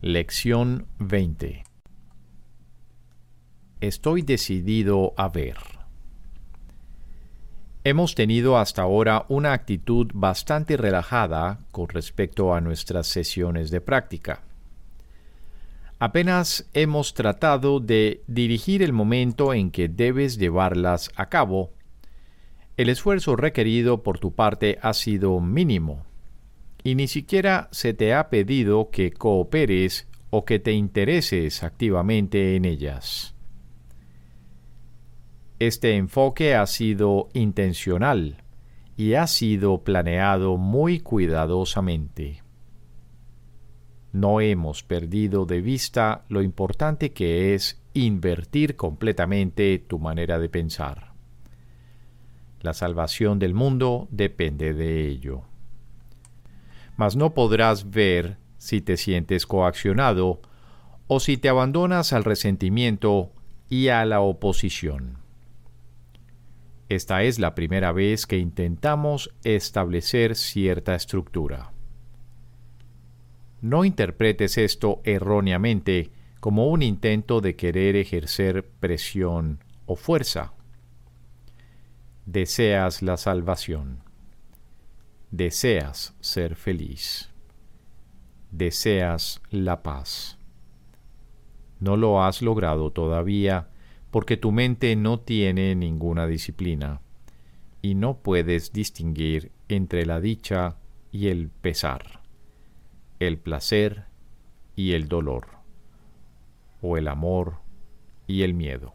Lección 20 Estoy decidido a ver. Hemos tenido hasta ahora una actitud bastante relajada con respecto a nuestras sesiones de práctica. Apenas hemos tratado de dirigir el momento en que debes llevarlas a cabo. El esfuerzo requerido por tu parte ha sido mínimo y ni siquiera se te ha pedido que cooperes o que te intereses activamente en ellas. Este enfoque ha sido intencional y ha sido planeado muy cuidadosamente. No hemos perdido de vista lo importante que es invertir completamente tu manera de pensar. La salvación del mundo depende de ello mas no podrás ver si te sientes coaccionado o si te abandonas al resentimiento y a la oposición. Esta es la primera vez que intentamos establecer cierta estructura. No interpretes esto erróneamente como un intento de querer ejercer presión o fuerza. Deseas la salvación deseas ser feliz, deseas la paz. No lo has logrado todavía porque tu mente no tiene ninguna disciplina y no puedes distinguir entre la dicha y el pesar, el placer y el dolor, o el amor y el miedo.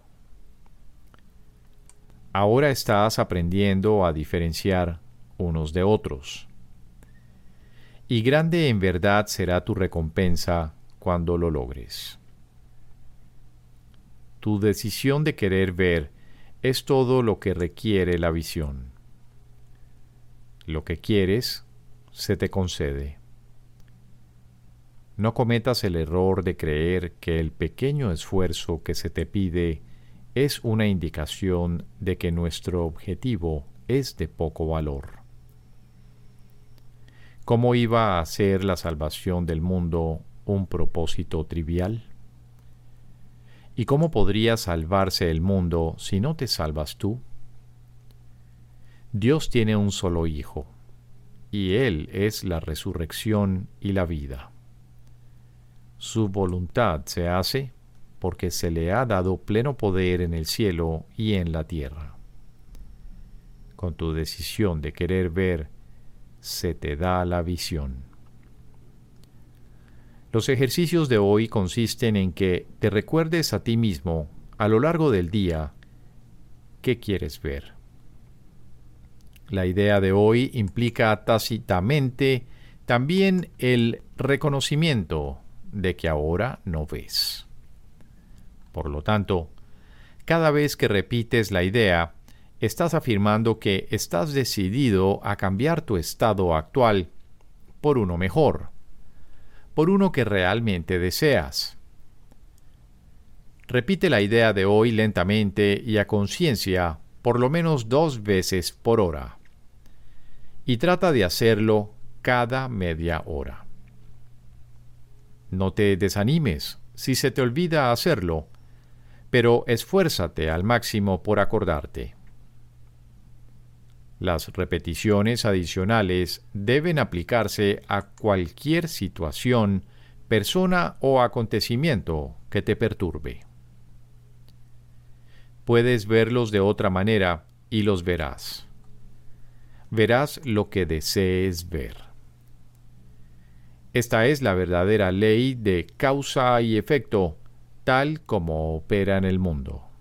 Ahora estás aprendiendo a diferenciar unos de otros. Y grande en verdad será tu recompensa cuando lo logres. Tu decisión de querer ver es todo lo que requiere la visión. Lo que quieres se te concede. No cometas el error de creer que el pequeño esfuerzo que se te pide es una indicación de que nuestro objetivo es de poco valor. ¿Cómo iba a ser la salvación del mundo un propósito trivial? ¿Y cómo podría salvarse el mundo si no te salvas tú? Dios tiene un solo Hijo, y Él es la resurrección y la vida. Su voluntad se hace porque se le ha dado pleno poder en el cielo y en la tierra. Con tu decisión de querer ver se te da la visión. Los ejercicios de hoy consisten en que te recuerdes a ti mismo a lo largo del día qué quieres ver. La idea de hoy implica tácitamente también el reconocimiento de que ahora no ves. Por lo tanto, cada vez que repites la idea, estás afirmando que estás decidido a cambiar tu estado actual por uno mejor, por uno que realmente deseas. Repite la idea de hoy lentamente y a conciencia por lo menos dos veces por hora. Y trata de hacerlo cada media hora. No te desanimes si se te olvida hacerlo, pero esfuérzate al máximo por acordarte. Las repeticiones adicionales deben aplicarse a cualquier situación, persona o acontecimiento que te perturbe. Puedes verlos de otra manera y los verás. Verás lo que desees ver. Esta es la verdadera ley de causa y efecto, tal como opera en el mundo.